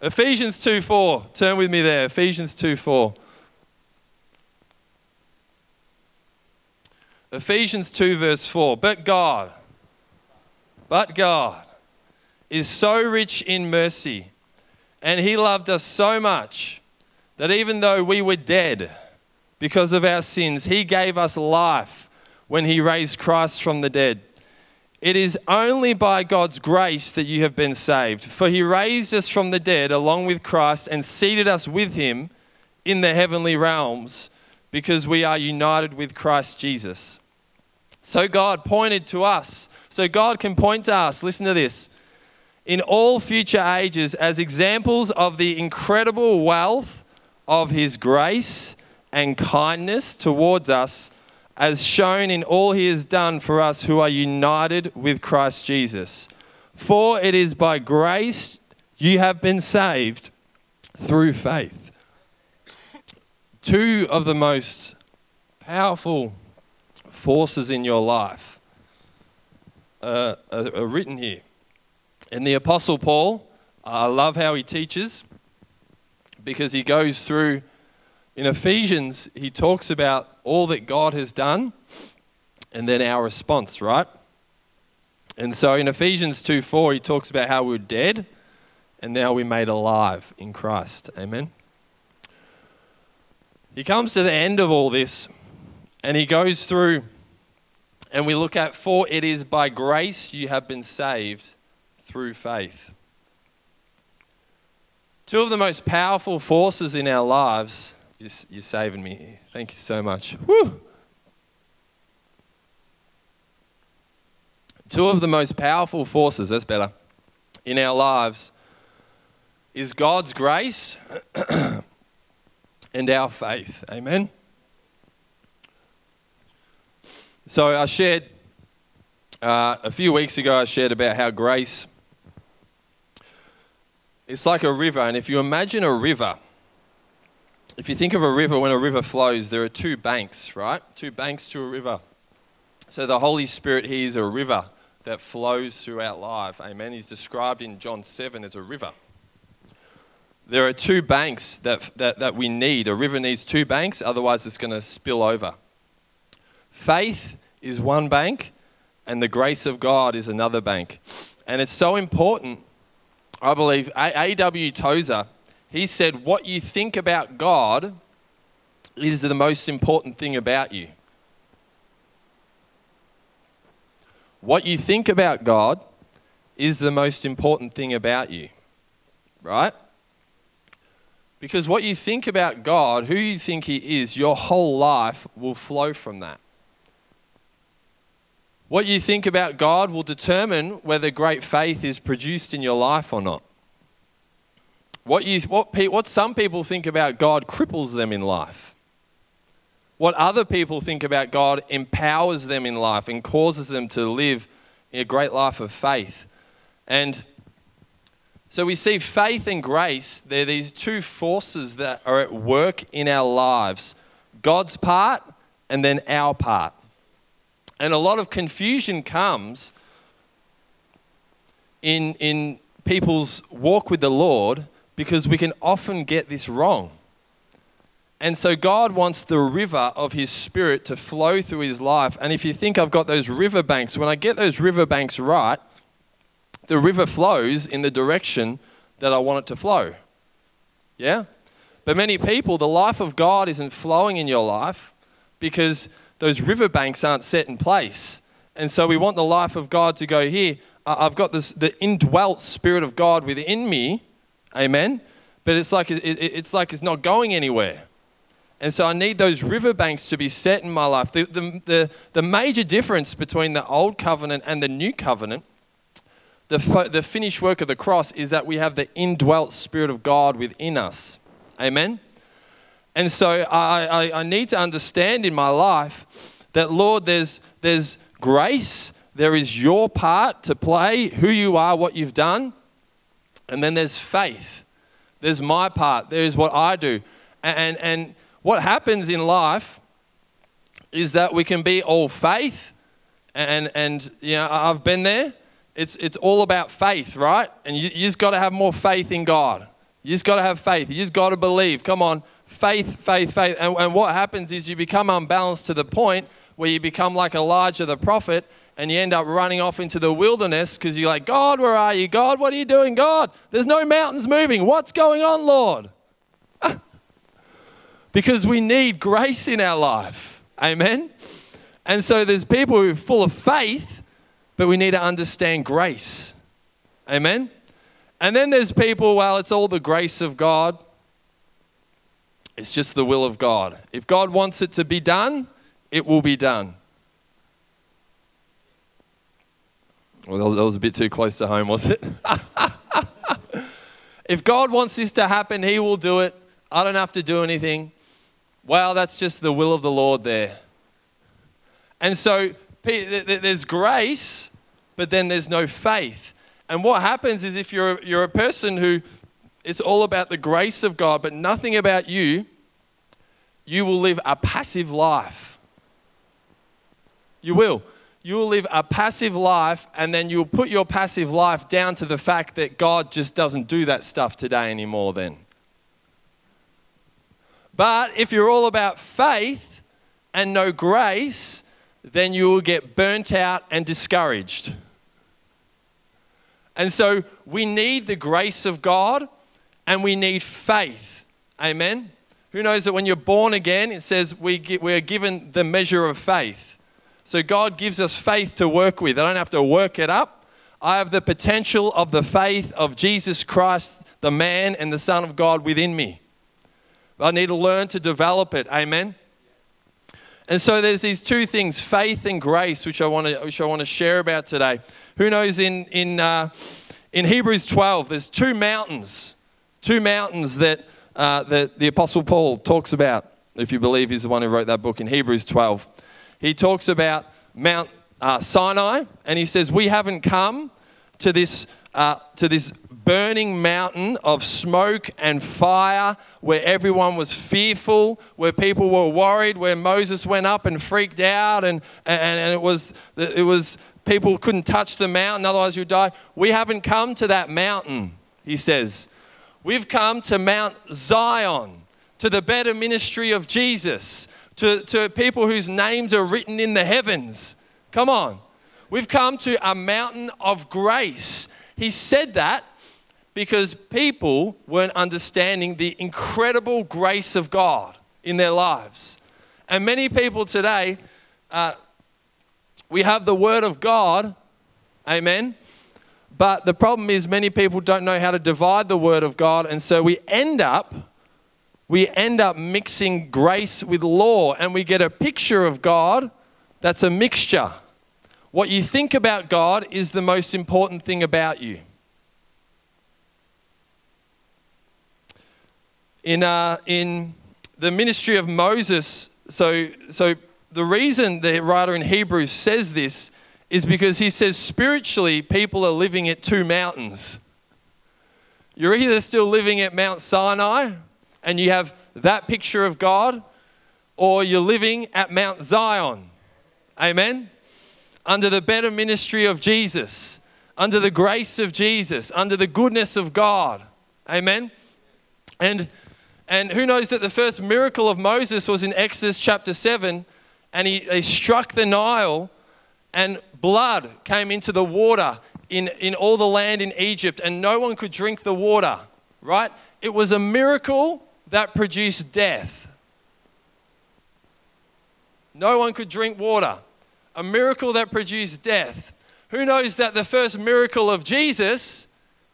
Ephesians 2 4. Turn with me there. Ephesians 2 4. Ephesians 2, verse 4. But God, but God is so rich in mercy, and He loved us so much that even though we were dead because of our sins, He gave us life when He raised Christ from the dead. It is only by God's grace that you have been saved, for He raised us from the dead along with Christ and seated us with Him in the heavenly realms because we are united with Christ Jesus. So God pointed to us. So God can point to us. Listen to this. In all future ages, as examples of the incredible wealth of His grace and kindness towards us, as shown in all He has done for us who are united with Christ Jesus. For it is by grace you have been saved through faith. Two of the most powerful forces in your life are, are, written here. And the Apostle Paul, I love how he teaches because he goes through in Ephesians, he talks about all that God has done and then our response, right? And so in Ephesians 2 4, he talks about how we we're dead and now we're made alive in Christ. Amen. He comes to the end of all this and he goes through and we look at, For it is by grace you have been saved through faith. Two of the most powerful forces in our lives. You're saving me. Thank you so much. Woo! Two of the most powerful forces, that's better, in our lives is God's grace and our faith. Amen. So I shared uh, a few weeks ago, I shared about how grace it's like a river, and if you imagine a river, if you think of a river, when a river flows, there are two banks, right? Two banks to a river. So the Holy Spirit, He is a river that flows throughout life. Amen. He's described in John 7 as a river. There are two banks that, that, that we need. A river needs two banks, otherwise, it's going to spill over. Faith is one bank, and the grace of God is another bank. And it's so important, I believe, A.W. Tozer, he said, What you think about God is the most important thing about you. What you think about God is the most important thing about you, right? Because what you think about God, who you think He is, your whole life will flow from that. What you think about God will determine whether great faith is produced in your life or not. What, you, what, what some people think about God cripples them in life. What other people think about God empowers them in life and causes them to live a great life of faith. And so we see faith and grace, they're these two forces that are at work in our lives God's part and then our part. And a lot of confusion comes in, in people's walk with the Lord because we can often get this wrong. And so God wants the river of His Spirit to flow through His life. And if you think I've got those river banks, when I get those river banks right, the river flows in the direction that I want it to flow. Yeah? But many people, the life of God isn't flowing in your life because those riverbanks aren't set in place. And so we want the life of God to go here. I've got this, the indwelt Spirit of God within me, amen. But it's like it's like it's not going anywhere. And so I need those riverbanks to be set in my life. The, the, the, the major difference between the old covenant and the new covenant, the, the finished work of the cross, is that we have the indwelt Spirit of God within us. Amen? And so I, I, I need to understand in my life that, Lord, there's, there's grace, there is your part to play, who you are, what you've done, and then there's faith. There's my part, there's what I do. And, and what happens in life is that we can be all faith, and, and you know, I've been there. It's, it's all about faith, right? And you, you just got to have more faith in God. You just got to have faith. You just got to believe. Come on. Faith, faith, faith. And, and what happens is you become unbalanced to the point where you become like Elijah the prophet and you end up running off into the wilderness because you're like, God, where are you? God, what are you doing? God, there's no mountains moving. What's going on, Lord? because we need grace in our life. Amen? And so there's people who are full of faith, but we need to understand grace. Amen? And then there's people, well, it's all the grace of God. It's just the will of God. If God wants it to be done, it will be done. Well, that was a bit too close to home, was it? if God wants this to happen, He will do it. I don't have to do anything. Well, that's just the will of the Lord there. And so there's grace, but then there's no faith. And what happens is if you're, you're a person who it's all about the grace of God, but nothing about you, you will live a passive life. You will you will live a passive life and then you'll put your passive life down to the fact that God just doesn't do that stuff today anymore, then. But if you're all about faith and no grace, then you will get burnt out and discouraged. And so we need the grace of God and we need faith. Amen. Who knows that when you're born again, it says we, get, we are given the measure of faith. So God gives us faith to work with. I don't have to work it up. I have the potential of the faith of Jesus Christ, the man and the Son of God within me. I need to learn to develop it. Amen. And so there's these two things, faith and grace, which I want to, which I want to share about today. Who knows in, in, uh, in Hebrews 12, there's two mountains, two mountains that, uh, that the Apostle Paul talks about, if you believe he's the one who wrote that book in Hebrews 12 he talks about Mount uh, Sinai, and he says, We haven't come to this, uh, to this burning mountain of smoke and fire where everyone was fearful, where people were worried, where Moses went up and freaked out, and, and, and it, was, it was people couldn't touch the mountain, otherwise you'd die. We haven't come to that mountain, he says. We've come to Mount Zion, to the better ministry of Jesus to, to people whose names are written in the heavens. Come on. We've come to a mountain of grace. He said that because people weren't understanding the incredible grace of God in their lives. And many people today, uh, we have the Word of God, amen. But the problem is, many people don't know how to divide the Word of God, and so we end up we end up mixing grace with law and we get a picture of God that's a mixture. What you think about God is the most important thing about you. In, uh, in the ministry of Moses, so, so the reason the writer in Hebrews says this is because he says spiritually people are living at two mountains. You're either still living at Mount Sinai and you have that picture of God, or you're living at Mount Zion. Amen? Under the better ministry of Jesus, under the grace of Jesus, under the goodness of God. Amen? And, and who knows that the first miracle of Moses was in Exodus chapter 7, and he, they struck the Nile, and blood came into the water in, in all the land in Egypt, and no one could drink the water, right? It was a miracle that produced death. No one could drink water. A miracle that produced death. Who knows that the first miracle of Jesus,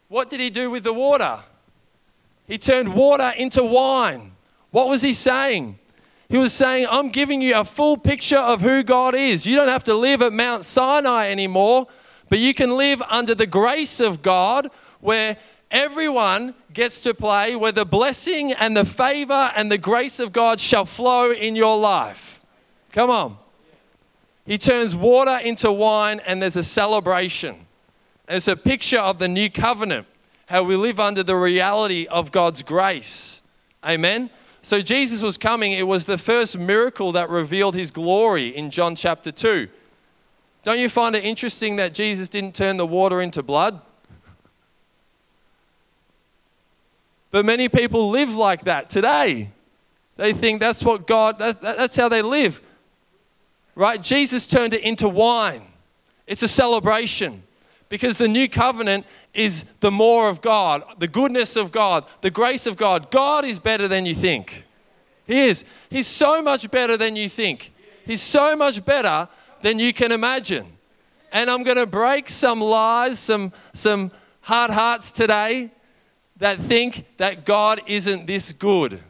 what did he do with the water? He turned water into wine. What was he saying? He was saying, I'm giving you a full picture of who God is. You don't have to live at Mount Sinai anymore, but you can live under the grace of God where everyone gets to play where the blessing and the favor and the grace of God shall flow in your life. Come on. He turns water into wine and there's a celebration. it's a picture of the new covenant, how we live under the reality of God's grace. Amen. So Jesus was coming. It was the first miracle that revealed his glory in John chapter 2. Don't you find it interesting that Jesus didn't turn the water into blood? But many people live like that today. They think that's what God, that, that's how they live. Right? Jesus turned it into wine. It's a celebration because the new covenant is the more of God, the goodness of God, the grace of God. God is better than you think. He is. He's so much better than you think. He's so much better than you can imagine. And I'm going to break some lies, some, some hard hearts today that think that God isn't this good.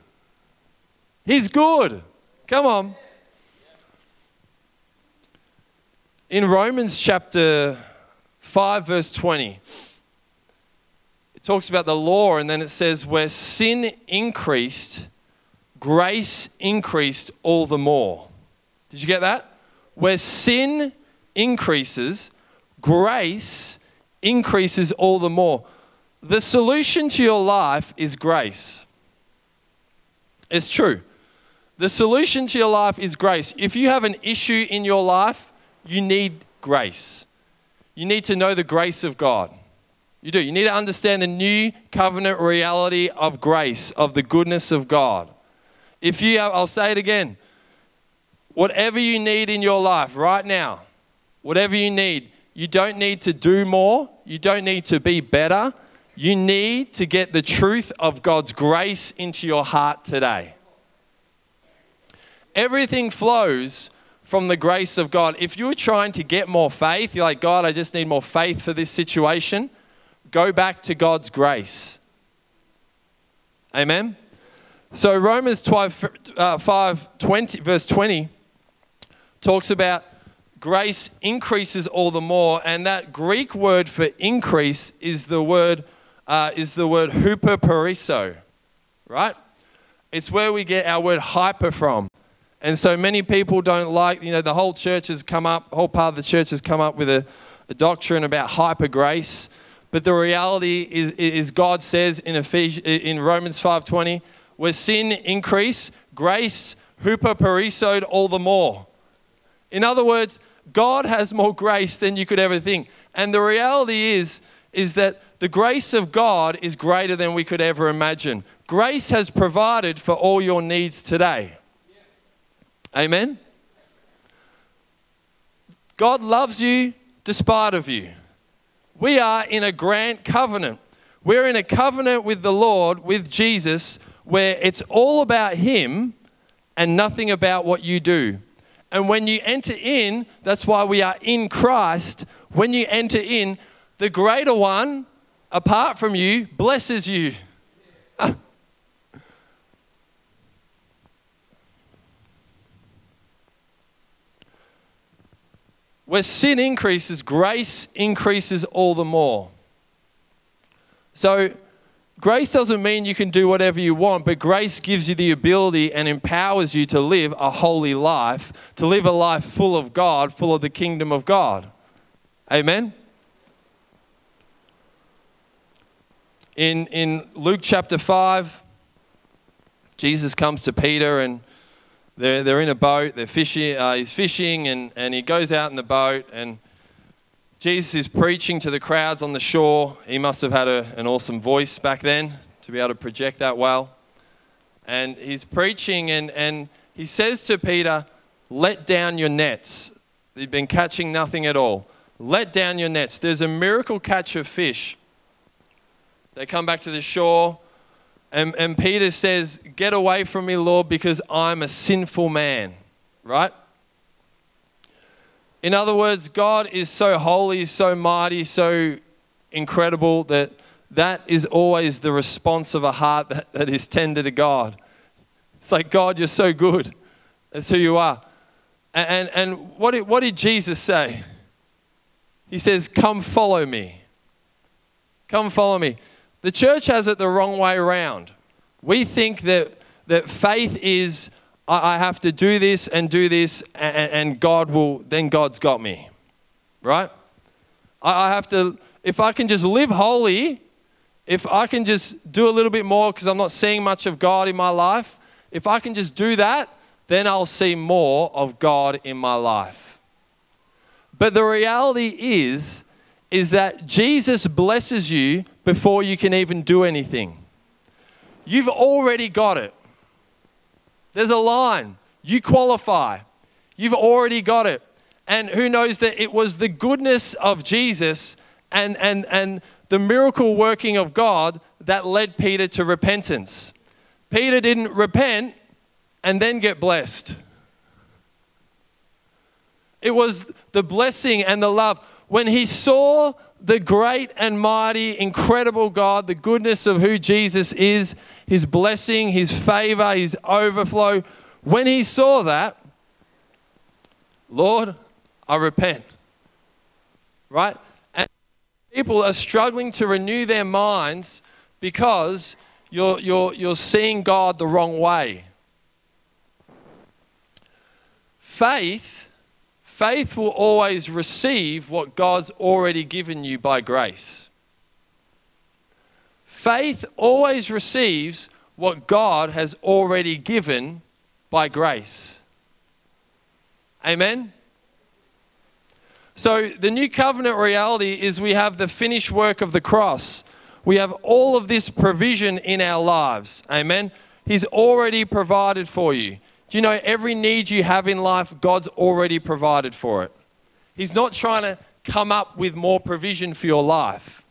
He's good. Come on. In Romans chapter 5, verse 20, it talks about the law, and then it says, Where sin increased, grace increased all the more. Did you get that? Where sin increases, grace increases all the more. The solution to your life is grace. It's true. The solution to your life is grace. If you have an issue in your life, you need grace. You need to know the grace of God. You do. You need to understand the new covenant reality of grace, of the goodness of God. If you have, I'll say it again, whatever you need in your life right now, whatever you need, you don't need to do more, you don't need to be better. You need to get the truth of God's grace into your heart today. Everything flows from the grace of God. If you're trying to get more faith, you're like, God, I just need more faith for this situation, go back to God's grace. Amen? So Romans 12, uh, 5, 20, verse 20 talks about grace increases all the more, and that Greek word for increase is the word uh, is the word huperperiso, right? It's where we get our word hyper from. And so many people don't like, you know, the whole church has come up, whole part of the church has come up with a, a doctrine about hyper grace. But the reality is, is God says in, Ephesians, in Romans 5.20, where sin increase, grace huperperisoed all the more. In other words, God has more grace than you could ever think. And the reality is, is that the grace of God is greater than we could ever imagine. Grace has provided for all your needs today. Amen? God loves you despite of you. We are in a grand covenant. We're in a covenant with the Lord, with Jesus, where it's all about Him and nothing about what you do. And when you enter in, that's why we are in Christ. When you enter in, the greater one, apart from you, blesses you. Ah. Where sin increases, grace increases all the more. So, grace doesn't mean you can do whatever you want, but grace gives you the ability and empowers you to live a holy life, to live a life full of God, full of the kingdom of God. Amen? In, in Luke chapter 5, Jesus comes to Peter and they're, they're in a boat, they're fishing, uh, he's fishing, and, and he goes out in the boat, and Jesus is preaching to the crowds on the shore. He must have had a, an awesome voice back then to be able to project that well. And he's preaching, and, and he says to Peter, Let down your nets. They've been catching nothing at all. Let down your nets. There's a miracle catch of fish. They come back to the shore. And, and Peter says, Get away from me, Lord, because I'm a sinful man, right? In other words, God is so holy, so mighty, so incredible that that is always the response of a heart that, that is tender to God. It's like, God, you're so good. That's who you are. And, and, and what, did, what did Jesus say? He says, Come follow me. Come follow me. The church has it the wrong way around. We think that, that faith is, I, I have to do this and do this, and, and God will, then God's got me. Right? I, I have to, if I can just live holy, if I can just do a little bit more because I'm not seeing much of God in my life, if I can just do that, then I'll see more of God in my life. But the reality is, is that Jesus blesses you before you can even do anything. You've already got it. There's a line. You qualify. You've already got it. And who knows that it was the goodness of Jesus and, and, and the miracle working of God that led Peter to repentance. Peter didn't repent and then get blessed. It was the blessing and the love. When he saw the great and mighty, incredible God, the goodness of who Jesus is, his blessing, his favor, his overflow, when he saw that, Lord, I repent. Right? And people are struggling to renew their minds because you're, you're, you're seeing God the wrong way. Faith, faith will always receive what God's already given you by grace. Faith always receives what God has already given by grace. Amen? So, the new covenant reality is we have the finished work of the cross. We have all of this provision in our lives. Amen? He's already provided for you. You know every need you have in life, God's already provided for it? He's not trying to come up with more provision for your life.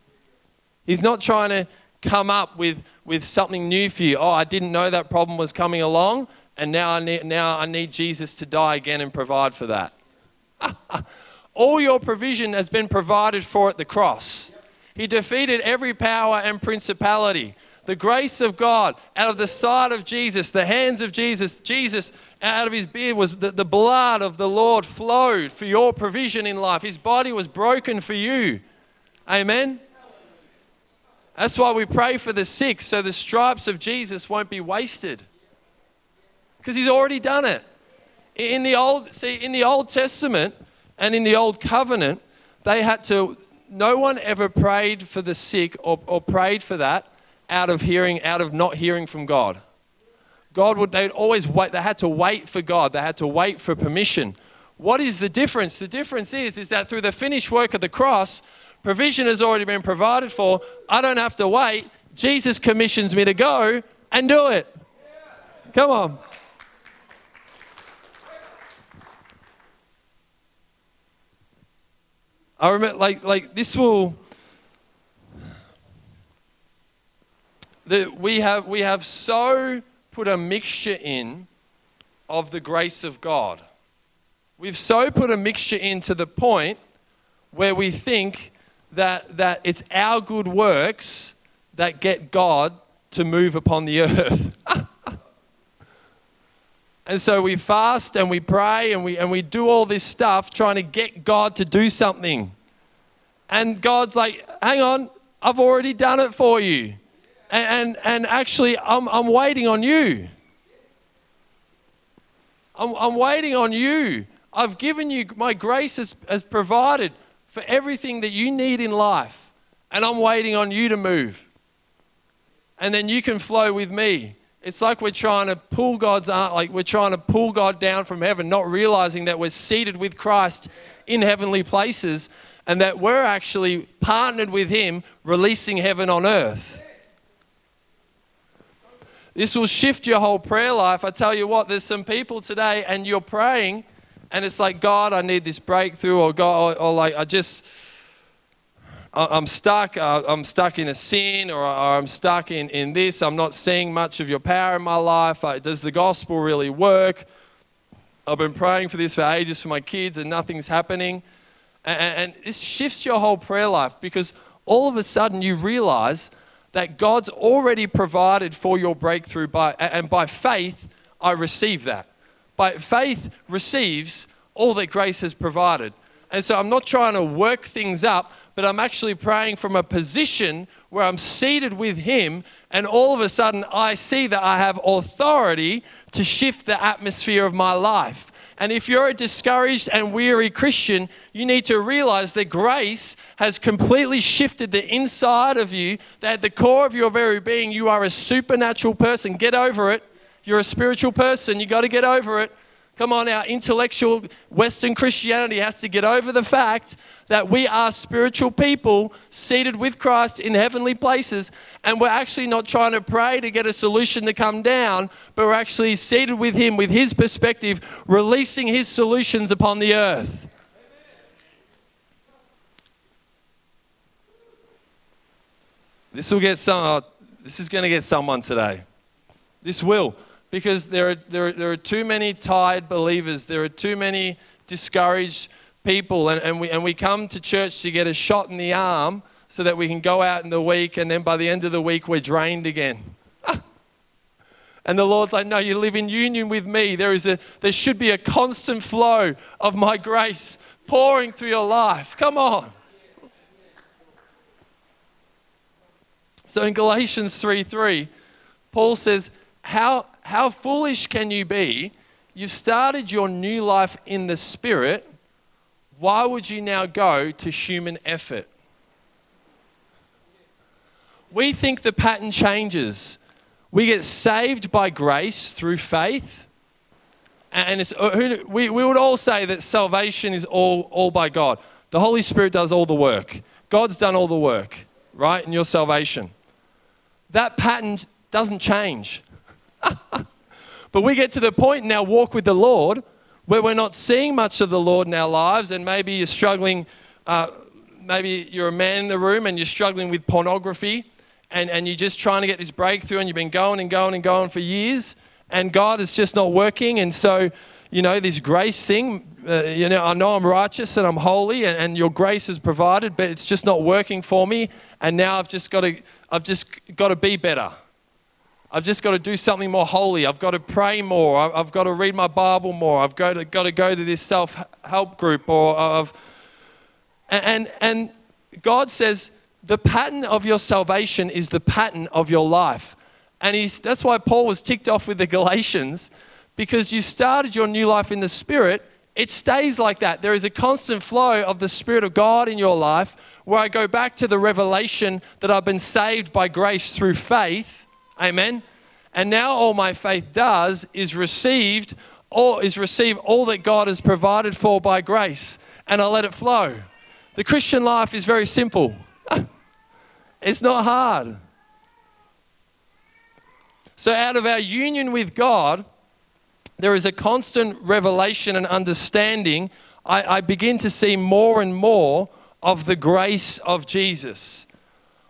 He's not trying to come up with, with something new for you. Oh, I didn't know that problem was coming along, and now I need, now I need Jesus to die again and provide for that. All your provision has been provided for at the cross. He defeated every power and principality. The grace of God out of the side of Jesus, the hands of Jesus, Jesus out of his beard was the, the blood of the Lord flowed for your provision in life. His body was broken for you. Amen. That's why we pray for the sick so the stripes of Jesus won't be wasted. Because he's already done it. In the old see in the Old Testament, and in the Old Covenant, they had to, no one ever prayed for the sick or, or prayed for that out of hearing, out of not hearing from God. God would, they'd always wait, they had to wait for God, they had to wait for permission. What is the difference? The difference is, is that through the finished work of the cross, provision has already been provided for. I don't have to wait. Jesus commissions me to go and do it. Come on. I remember, like, like this will. That we have we have so put a mixture in of the grace of God. We've so put a mixture in to the point where we think that that it's our good works that get God to move upon the earth. And so we fast and we pray and we, and we do all this stuff trying to get God to do something. And God's like, hang on, I've already done it for you. And, and, actually, I'm, I'm waiting on you. I'm, I'm waiting on you. I've given you, my grace has, has provided for everything that you need in life. And I'm waiting on you to move. And then you can flow with me. It's like we're trying to pull God's like we're trying to pull God down from heaven, not realizing that we're seated with Christ in heavenly places and that we're actually partnered with Him, releasing heaven on earth. This will shift your whole prayer life. I tell you what, there's some people today, and you're praying, and it's like, God, I need this breakthrough, or God, or, or like, I just, I'm stuck, uh, I'm stuck in a sin or, I'm stuck in, in this, I'm not seeing much of your power in my life. Does the gospel really work? I've been praying for this for ages for my kids and nothing's happening. And, and this shifts your whole prayer life because all of a sudden you realize that God's already provided for your breakthrough by, and by faith, I receive that. By faith receives all that grace has provided. And so I'm not trying to work things up, but I'm actually praying from a position where I'm seated with Him, and all of a sudden I see that I have authority to shift the atmosphere of my life. And if you're a discouraged and weary Christian, you need to realize that grace has completely shifted the inside of you, that at the core of your very being, you are a supernatural person. Get over it. You're a spiritual person. You got to get over it. Come on, our intellectual Western Christianity has to get over the fact that we are spiritual people seated with Christ in heavenly places, and we're actually not trying to pray to get a solution to come down, but we're actually seated with Him with His perspective, releasing His solutions upon the earth. This will get some. Oh, this is going to get someone today. This will because there are, there, are, there are too many tired believers, there are too many discouraged people, and, and, we, and we come to church to get a shot in the arm so that we can go out in the week, and then by the end of the week, we're drained again. Ah. And the Lord's like, no, you live in union with me. There, is a, there should be a constant flow of my grace pouring through your life. Come on. So in Galatians 3 3, Paul says, how, how foolish can you be? You've started your new life in the Spirit. Why would you now go to human effort? We think the pattern changes. We get saved by grace through faith. And uh, we, we would all say that salvation is all, all by God. The Holy Spirit does all the work. God's done all the work, right, in your salvation. That pattern doesn't change. but we get to the point in our walk with the Lord where we're not seeing much of the Lord in our lives, and maybe you're struggling, uh, maybe you're a man in the room and you're struggling with pornography, and, and you're just trying to get this breakthrough, and you've been going and going and going for years, and God is just not working, and so you know, this grace thing, uh, you know, I know I'm righteous and I'm holy and, and, your grace is provided, but it's just not working for me. And now I've just got to, I've just got to be better. I've just got to do something more holy. I've got to pray more. I've got to read my Bible more. I've got to, got to go to this self help group or of. And, and God says the pattern of your salvation is the pattern of your life. And he's, that's why Paul was ticked off with the Galatians because you started your new life in the Spirit. It stays like that. There is a constant flow of the Spirit of God in your life where I go back to the revelation that I've been saved by grace through faith Amen. And now all my faith does is received all is receive all that God has provided for by grace and I let it flow. The Christian life is very simple. it's not hard. So out of our union with God, there is a constant revelation and understanding. I, I begin to see more and more of the grace of Jesus,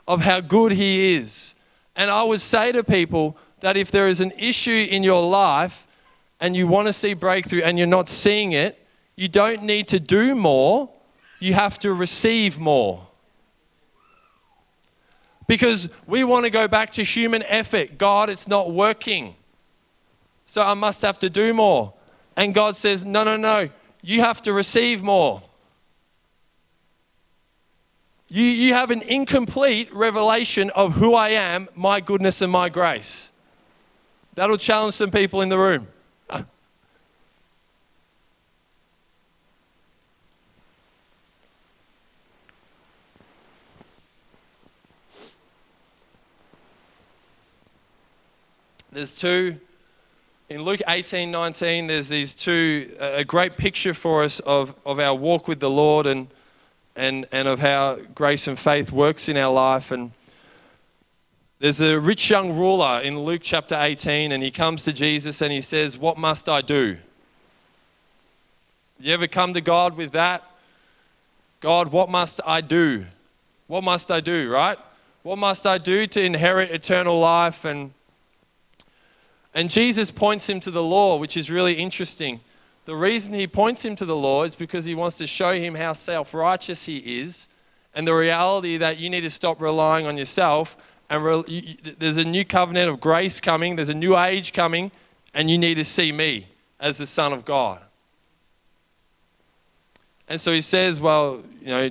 of how good He is and I would say to people that if there is an issue in your life and you want to see breakthrough and you're not seeing it, you don't need to do more, you have to receive more. Because we want to go back to human effort. God, it's not working. So I must have to do more. And God says, no, no, no, you have to receive more. You, you have an incomplete revelation of who I am, my goodness, and my grace. That'll challenge some people in the room. There's two, in Luke 18 19, there's these two, a great picture for us of, of our walk with the Lord and and, and of how grace and faith works in our life. And there's a rich young ruler in Luke chapter 18, and he comes to Jesus and he says, What must I do? You ever come to God with that? God, what must I do? What must I do, right? What must I do to inherit eternal life? And, and Jesus points him to the law, which is really interesting. The reason he points him to the law is because he wants to show him how self righteous he is and the reality that you need to stop relying on yourself. And re- there's a new covenant of grace coming, there's a new age coming, and you need to see me as the Son of God. And so he says, well, you know,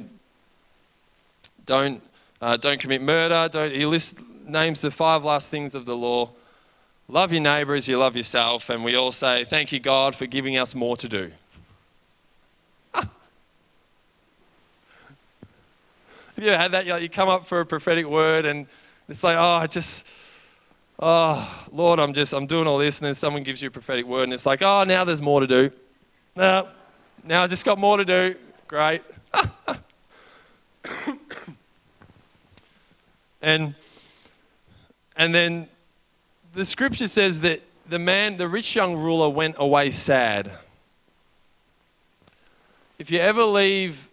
don't, uh, don't commit murder. Don't, he lists, names the five last things of the law. Love your neighbour as you love yourself, and we all say, Thank you, God, for giving us more to do. Have you ever had that? You come up for a prophetic word, and it's like, Oh, I just, oh, Lord, I'm just, I'm doing all this, and then someone gives you a prophetic word, and it's like, oh, now there's more to do. No, now I just got more to do. Great. and, and then the scripture says that the man, the rich young ruler, went away sad. If you ever leave,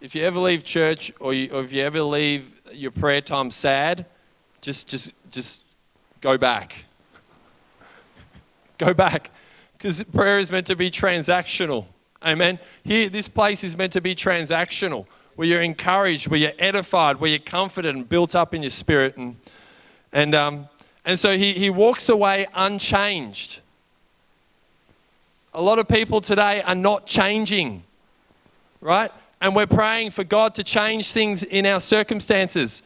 if you ever leave church, or, you, or if you ever leave your prayer time sad, just, just, just go back. go back, because prayer is meant to be transactional. Amen. Here, this place is meant to be transactional, where you're encouraged, where you're edified, where you're comforted and built up in your spirit, and and um, and so he, he walks away unchanged. A lot of people today are not changing, right? And we're praying for God to change things in our circumstances.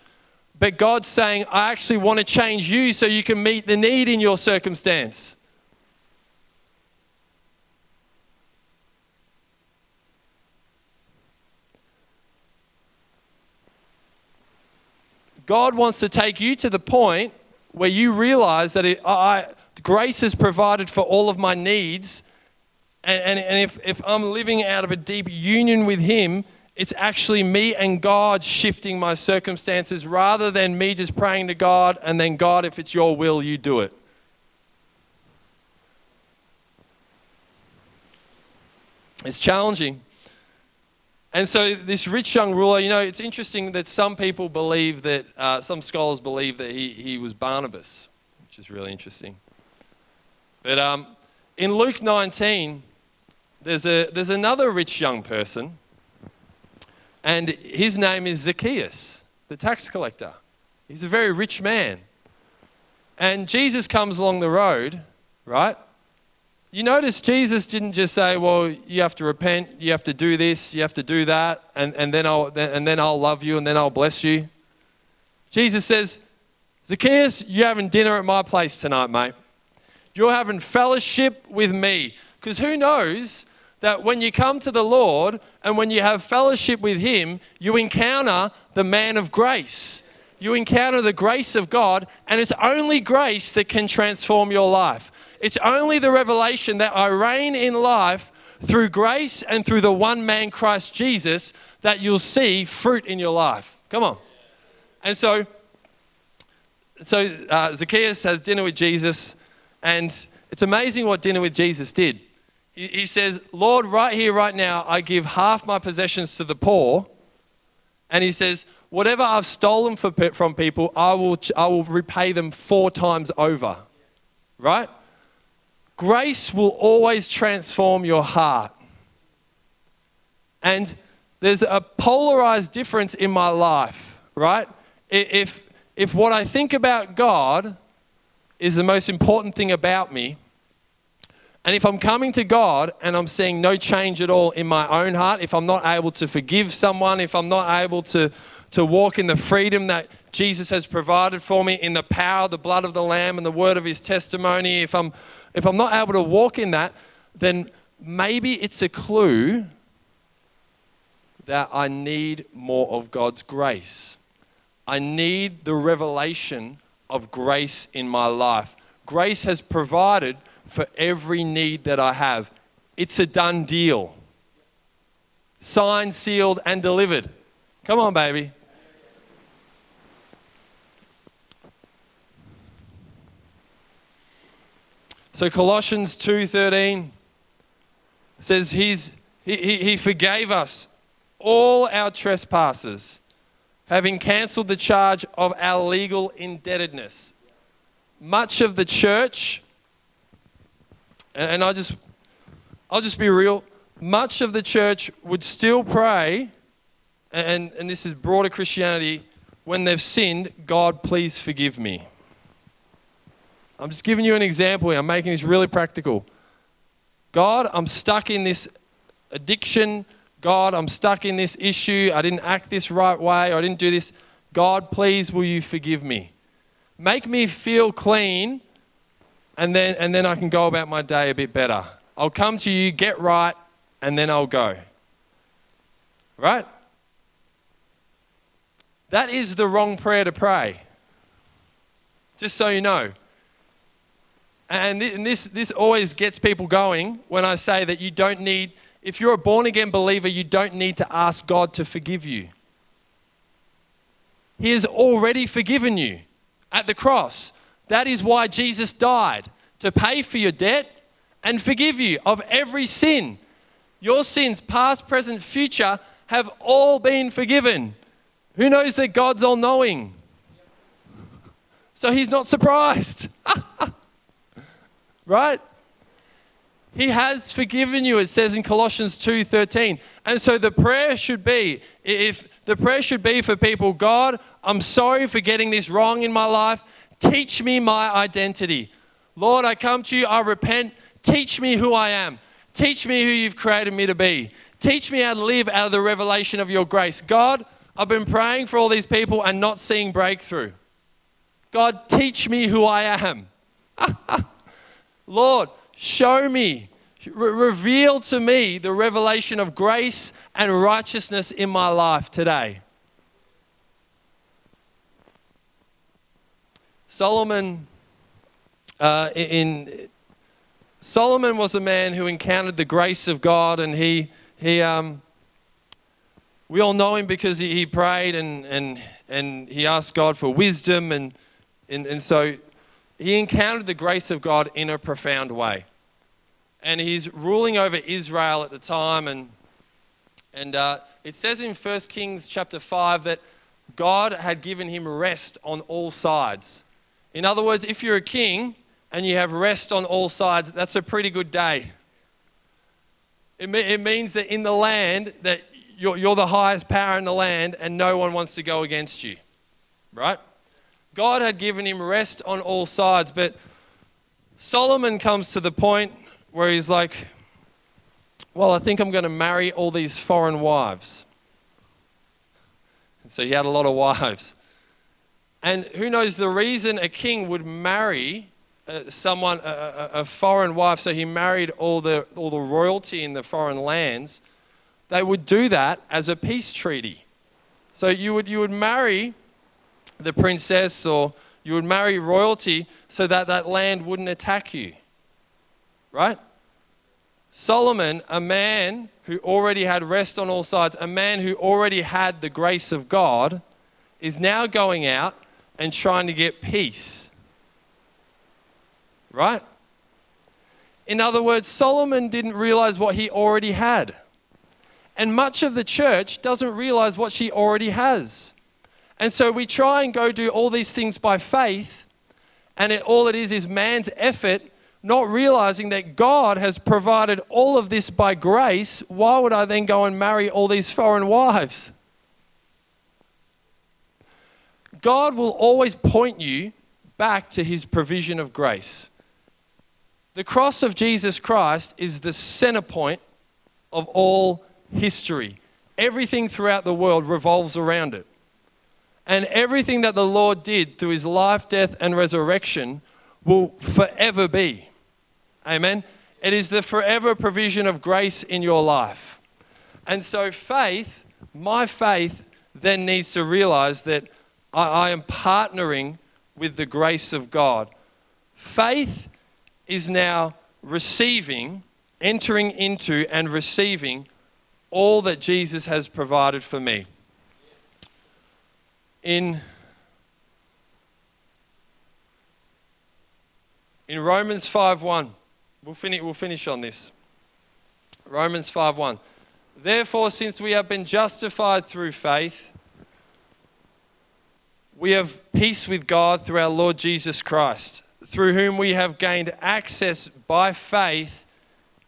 But God's saying, I actually want to change you so you can meet the need in your circumstance. God wants to take you to the point where you realize that it, I, grace has provided for all of my needs. And, and, and if, if I'm living out of a deep union with Him, it's actually me and God shifting my circumstances rather than me just praying to God and then, God, if it's your will, you do it. It's challenging. And so, this rich young ruler, you know, it's interesting that some people believe that, uh, some scholars believe that he, he was Barnabas, which is really interesting. But um, in Luke 19, there's, a, there's another rich young person, and his name is Zacchaeus, the tax collector. He's a very rich man. And Jesus comes along the road, right? You notice Jesus didn't just say, well, you have to repent, you have to do this, you have to do that, and, and, then, I'll, and then I'll love you and then I'll bless you. Jesus says, Zacchaeus, you're having dinner at my place tonight, mate. You're having fellowship with me. Because who knows that when you come to the Lord and when you have fellowship with Him, you encounter the man of grace. You encounter the grace of God, and it's only grace that can transform your life. It's only the revelation that I reign in life through grace and through the one man, Christ Jesus, that you'll see fruit in your life. Come on. And so, so uh, Zacchaeus has dinner with Jesus, and it's amazing what dinner with Jesus did. He, he says, Lord, right here, right now, I give half my possessions to the poor. And he says, whatever I've stolen for, from people, I will, I will repay them four times over. Right? Grace will always transform your heart. And there's a polarized difference in my life, right? If, if what I think about God is the most important thing about me, and if I'm coming to God and I'm seeing no change at all in my own heart, if I'm not able to forgive someone, if I'm not able to, to walk in the freedom that Jesus has provided for me in the power, the blood of the Lamb, and the word of his testimony, if I'm if I'm not able to walk in that, then maybe it's a clue that I need more of God's grace. I need the revelation of grace in my life. Grace has provided for every need that I have. It's a done deal. Signed, sealed, and delivered. Come on, baby. So Colossians 2:13 says he's, he, he forgave us all our trespasses, having cancelled the charge of our legal indebtedness. Much of the church, and, and I just, I'll just be real, much of the church would still pray, and, and this is broader Christianity, when they've sinned, God, please forgive me. I'm just giving you an example here. I'm making this really practical. God, I'm stuck in this addiction. God, I'm stuck in this issue. I didn't act this right way. I didn't do this. God, please, will you forgive me? Make me feel clean, and then, and then I can go about my day a bit better. I'll come to you, get right, and then I'll go. Right? That is the wrong prayer to pray just so you know. And, this, this always gets people going when I say that you don't need, if you're a born again believer, you don't need to ask God to forgive you. He has already forgiven you at the cross. That is why Jesus died to pay for your debt and forgive you of every sin. Your sins, past, present, future, have all been forgiven. Who knows that God's all knowing? So he's not surprised. right? He has forgiven you, it says in Colossians 2:13. And so the prayer should be if the prayer should be for people, God, I'm sorry for getting this wrong in my life. Teach me my identity. Lord, I come to you, I repent. Teach me who I am. Teach me who you've created me to be. Teach me how to live out of the revelation of your grace. God, I've been praying for all these people and not seeing breakthrough. God, teach me who I am. Lord, show me, re- reveal to me the revelation of grace and righteousness in my life today. Solomon, uh, in Solomon was a man who encountered the grace of God, and he he um, we all know him because he, he prayed and and and he asked God for wisdom, and, and and so he encountered the grace of God in a profound way, and he's ruling over Israel at the time, and and uh, it says in 1 Kings chapter five that God had given him rest on all sides. In other words, if you're a king and you have rest on all sides, that's a pretty good day. It, me- it means that in the land that you're, you're the highest power in the land and no one wants to go against you. Right? God had given him rest on all sides, but Solomon comes to the point where he's like, Well, I think I'm going to marry all these foreign wives. And so he had a lot of wives. And who knows the reason a king would marry uh, someone, a, a, a, foreign wife, so he married all the, all the royalty in the foreign lands. They would do that as a peace treaty. So you would, you would marry the princess or you would marry royalty so that that land wouldn't attack you. Right? Solomon, a man who already had rest on all sides, a man who already had the grace of God, is now going out and trying to get peace. Right? In other words, Solomon didn't realize what he already had. And much of the church doesn't realize what she already has. And so we try and go do all these things by faith, and it, all it is is man's effort, not realizing that God has provided all of this by grace. Why would I then go and marry all these foreign wives? God will always point you back to his provision of grace. The cross of Jesus Christ is the center point of all history. Everything throughout the world revolves around it. And everything that the Lord did through his life, death, and resurrection will forever be. Amen. It is the forever provision of grace in your life. And so, faith, my faith, then needs to realize that I, I am partnering with the grace of God. Faith is now receiving, entering into, and receiving all that Jesus has provided for me. In, in Romans 5:1, we'll finish, we'll finish on this. Romans 5:1. Therefore, since we have been justified through faith, we have peace with God through our Lord Jesus Christ, through whom we have gained access by faith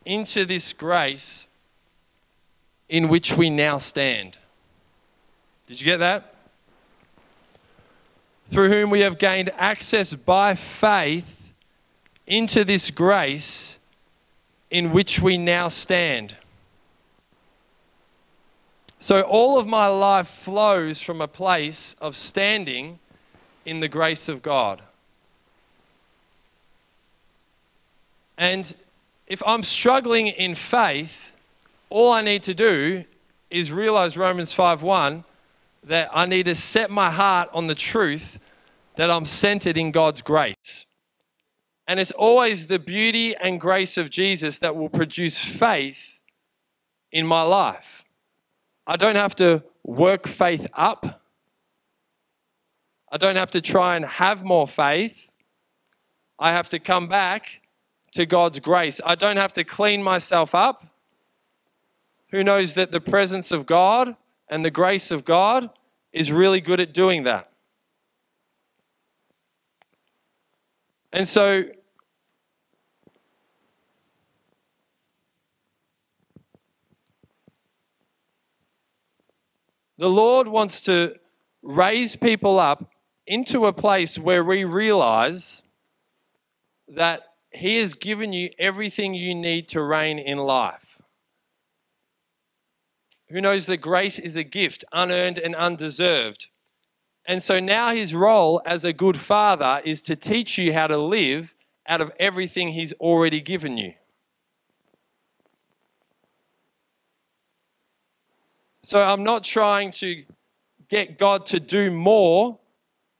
into this grace in which we now stand. Did you get that? Through whom we have gained access by faith into this grace in which we now stand. So, all of my life flows from a place of standing in the grace of God. And if I'm struggling in faith, all I need to do is realize Romans 5:1 that I need to set my heart on the truth that I'm centered in God's grace. And it's always the beauty and grace of Jesus that will produce faith in my life. I don't have to work faith up. I don't have to try and have more faith. I have to come back to God's grace. I don't have to clean myself up. Who knows that the presence of God and the grace of God is really good at doing that? And so, the Lord wants to raise people up into a place where we realize that He has given you everything you need to reign in life. Who knows that grace is a gift, unearned and undeserved. And so now his role as a good father is to teach you how to live out of everything he's already given you. So I'm not trying to get God to do more.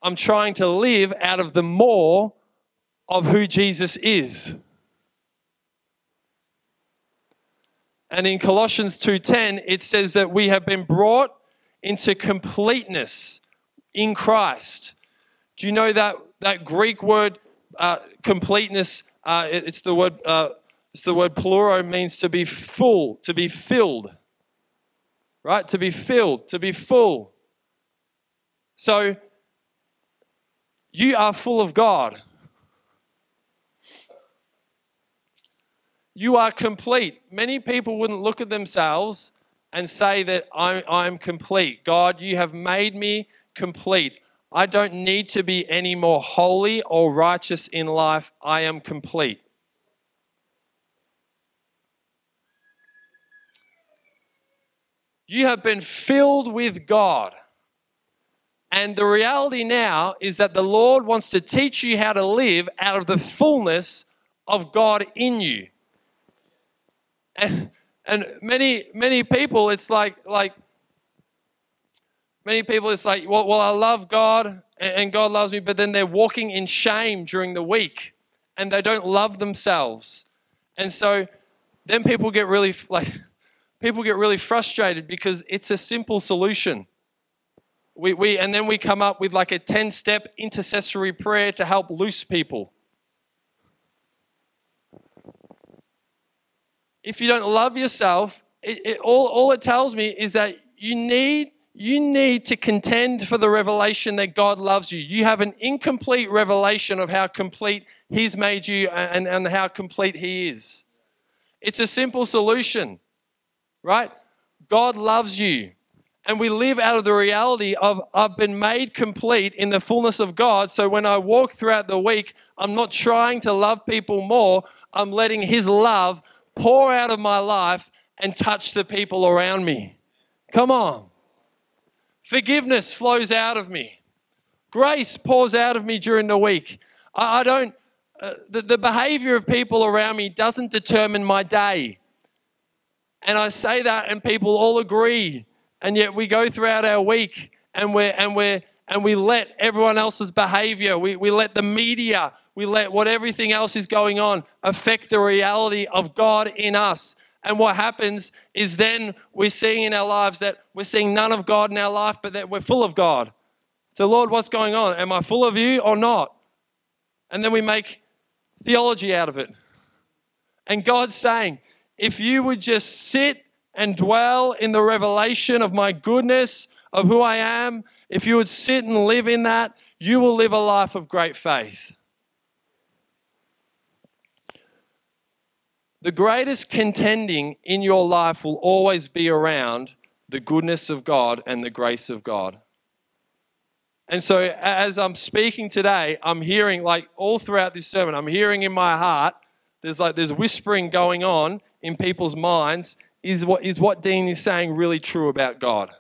I'm trying to live out of the more of who Jesus is. And in Colossians 2:10 it says that we have been brought into completeness in Christ. Do you know that that Greek word uh, completeness? Uh, it, it's the word uh, it's the word pleroo means to be full, to be filled. Right? To be filled, to be full. So you are full of God. You are complete. Many people wouldn't look at themselves and say that I'm, I'm complete. God, you have made me complete. I don't need to be any more holy or righteous in life. I am complete. You have been filled with God. And the reality now is that the Lord wants to teach you how to live out of the fullness of God in you. And, many, many people, it's like, like Many people, it's like, well, well, I love God and God loves me, but then they're walking in shame during the week and they don't love themselves. And so then people get really, like, people get really frustrated because it's a simple solution. We, we, and then we come up with like a 10 step intercessory prayer to help loose people. If you don't love yourself, it, it, all, all it tells me is that you need you need to contend for the revelation that God loves you. You have an incomplete revelation of how complete He's made you and, and how complete He is. It's a simple solution, right? God loves you. And we live out of the reality of I've been made complete in the fullness of God. So when I walk throughout the week, I'm not trying to love people more. I'm letting His love pour out of my life and touch the people around me. Come on. Forgiveness flows out of me. Grace pours out of me during the week. I, I don't, uh, the, the behavior of people around me doesn't determine my day. And I say that, and people all agree. And yet we go throughout our week and we're, and we're, and we let everyone else's behavior, we, we let the media, we let what everything else is going on affect the reality of God in us. And what happens is then we're seeing in our lives that we're seeing none of God in our life, but that we're full of God. So, Lord, what's going on? Am I full of you or not? And then we make theology out of it. And God's saying, if you would just sit and dwell in the revelation of my goodness, of who I am, if you would sit and live in that, you will live a life of great faith. The greatest contending in your life will always be around the goodness of God and the grace of God. And so, as I'm speaking today, I'm hearing, like all throughout this sermon, I'm hearing in my heart, there's like there's whispering going on in people's minds. Is what is what Dean is saying really true about God?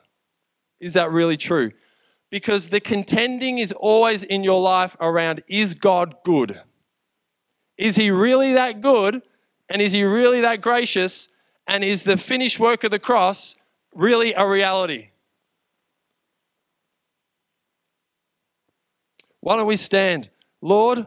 Is that really true? Because the contending is always in your life around is God good? Is he really that good and is he really that gracious? And is the finished work of the cross really a reality? Why don't we stand? Lord,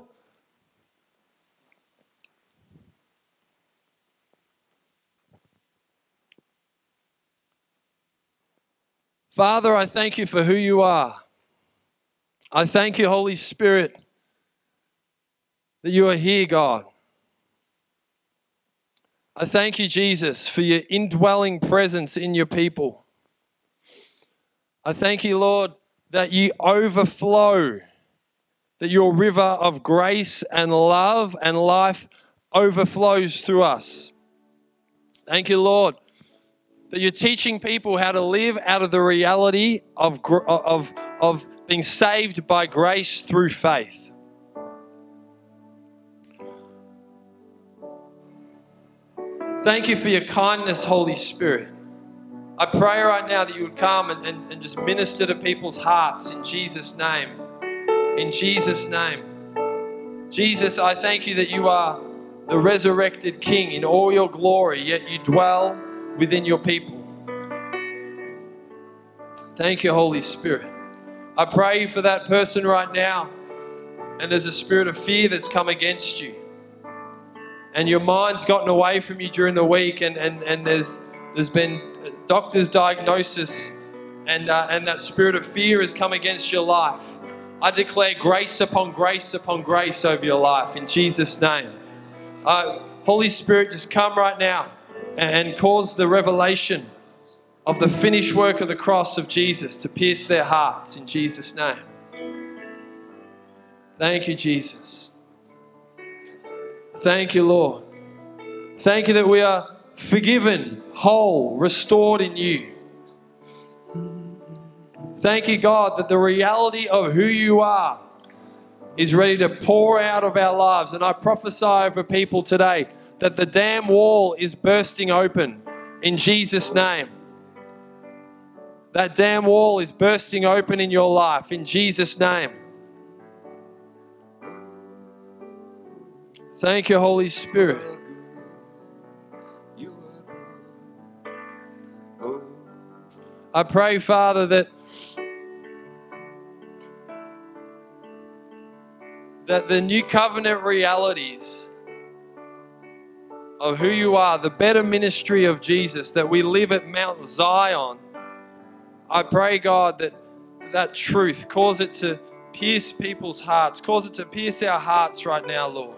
Father, I thank you for who you are. I thank you, Holy Spirit, that you are here, God. I thank you, Jesus, for your indwelling presence in your people. I thank you, Lord, that you overflow, that your river of grace and love and life overflows through us. Thank you, Lord, that you're teaching people how to live out of the reality of, of, of being saved by grace through faith. Thank you for your kindness, Holy Spirit. I pray right now that you would come and, and, and just minister to people's hearts in Jesus' name. In Jesus' name. Jesus, I thank you that you are the resurrected King in all your glory, yet you dwell within your people. Thank you, Holy Spirit. I pray for that person right now, and there's a spirit of fear that's come against you. And your mind's gotten away from you during the week, and, and, and there's, there's been doctor's diagnosis, and, uh, and that spirit of fear has come against your life. I declare grace upon grace upon grace over your life in Jesus' name. Uh, Holy Spirit, just come right now and cause the revelation of the finished work of the cross of Jesus to pierce their hearts in Jesus' name. Thank you, Jesus. Thank you, Lord. Thank you that we are forgiven, whole, restored in you. Thank you, God, that the reality of who you are is ready to pour out of our lives. And I prophesy over people today that the dam wall is bursting open in Jesus' name. That dam wall is bursting open in your life in Jesus' name. Thank you, Holy Spirit. I pray, Father, that that the new covenant realities of who you are, the better ministry of Jesus, that we live at Mount Zion. I pray, God, that that truth cause it to pierce people's hearts, cause it to pierce our hearts right now, Lord.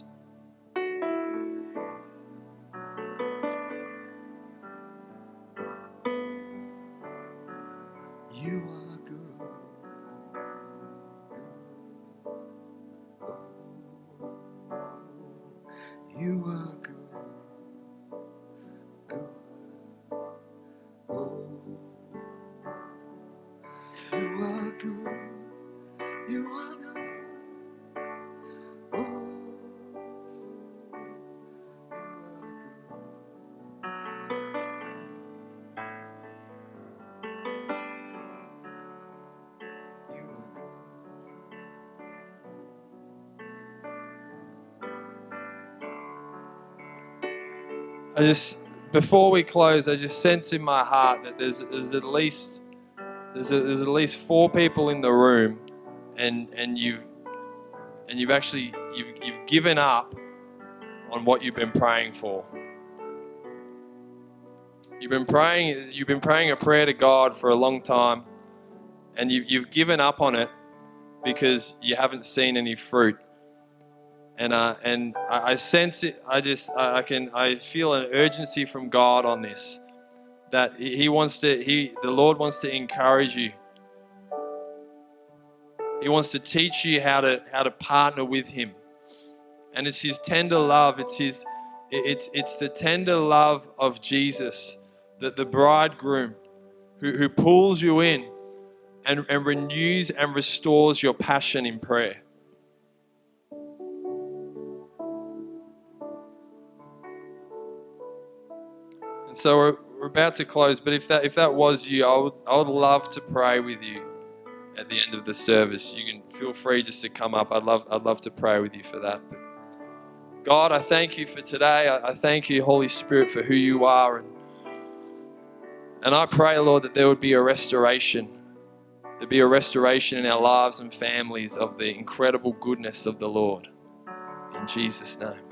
I just before we close, I just sense in my heart that there's, there's at least there's, a, there's at least four people in the room, and and you've and you've actually you've you've given up on what you've been praying for. You've been praying you've been praying a prayer to God for a long time, and you, you've given up on it because you haven't seen any fruit and uh, and I, I, sense it. I just I can I feel an urgency from God on this that He wants to He the Lord wants to encourage you. He wants to teach you how to how to partner with Him, and it's His tender love. It's His it's it's the tender love of Jesus, that the bridegroom, who who pulls you in, and and renews and restores your passion in prayer. so we're, we're about to close, but if that if that was you, I would I would love to pray with you at the end of the service. You can feel free just to come up. I'd love I'd love to pray with you for that. But God, I thank you for today. I, I thank you, Holy Spirit, for who you are, and and I pray, Lord, that there would be a restoration. There'd be a restoration in our lives and families of the incredible goodness of the Lord. In Jesus' name.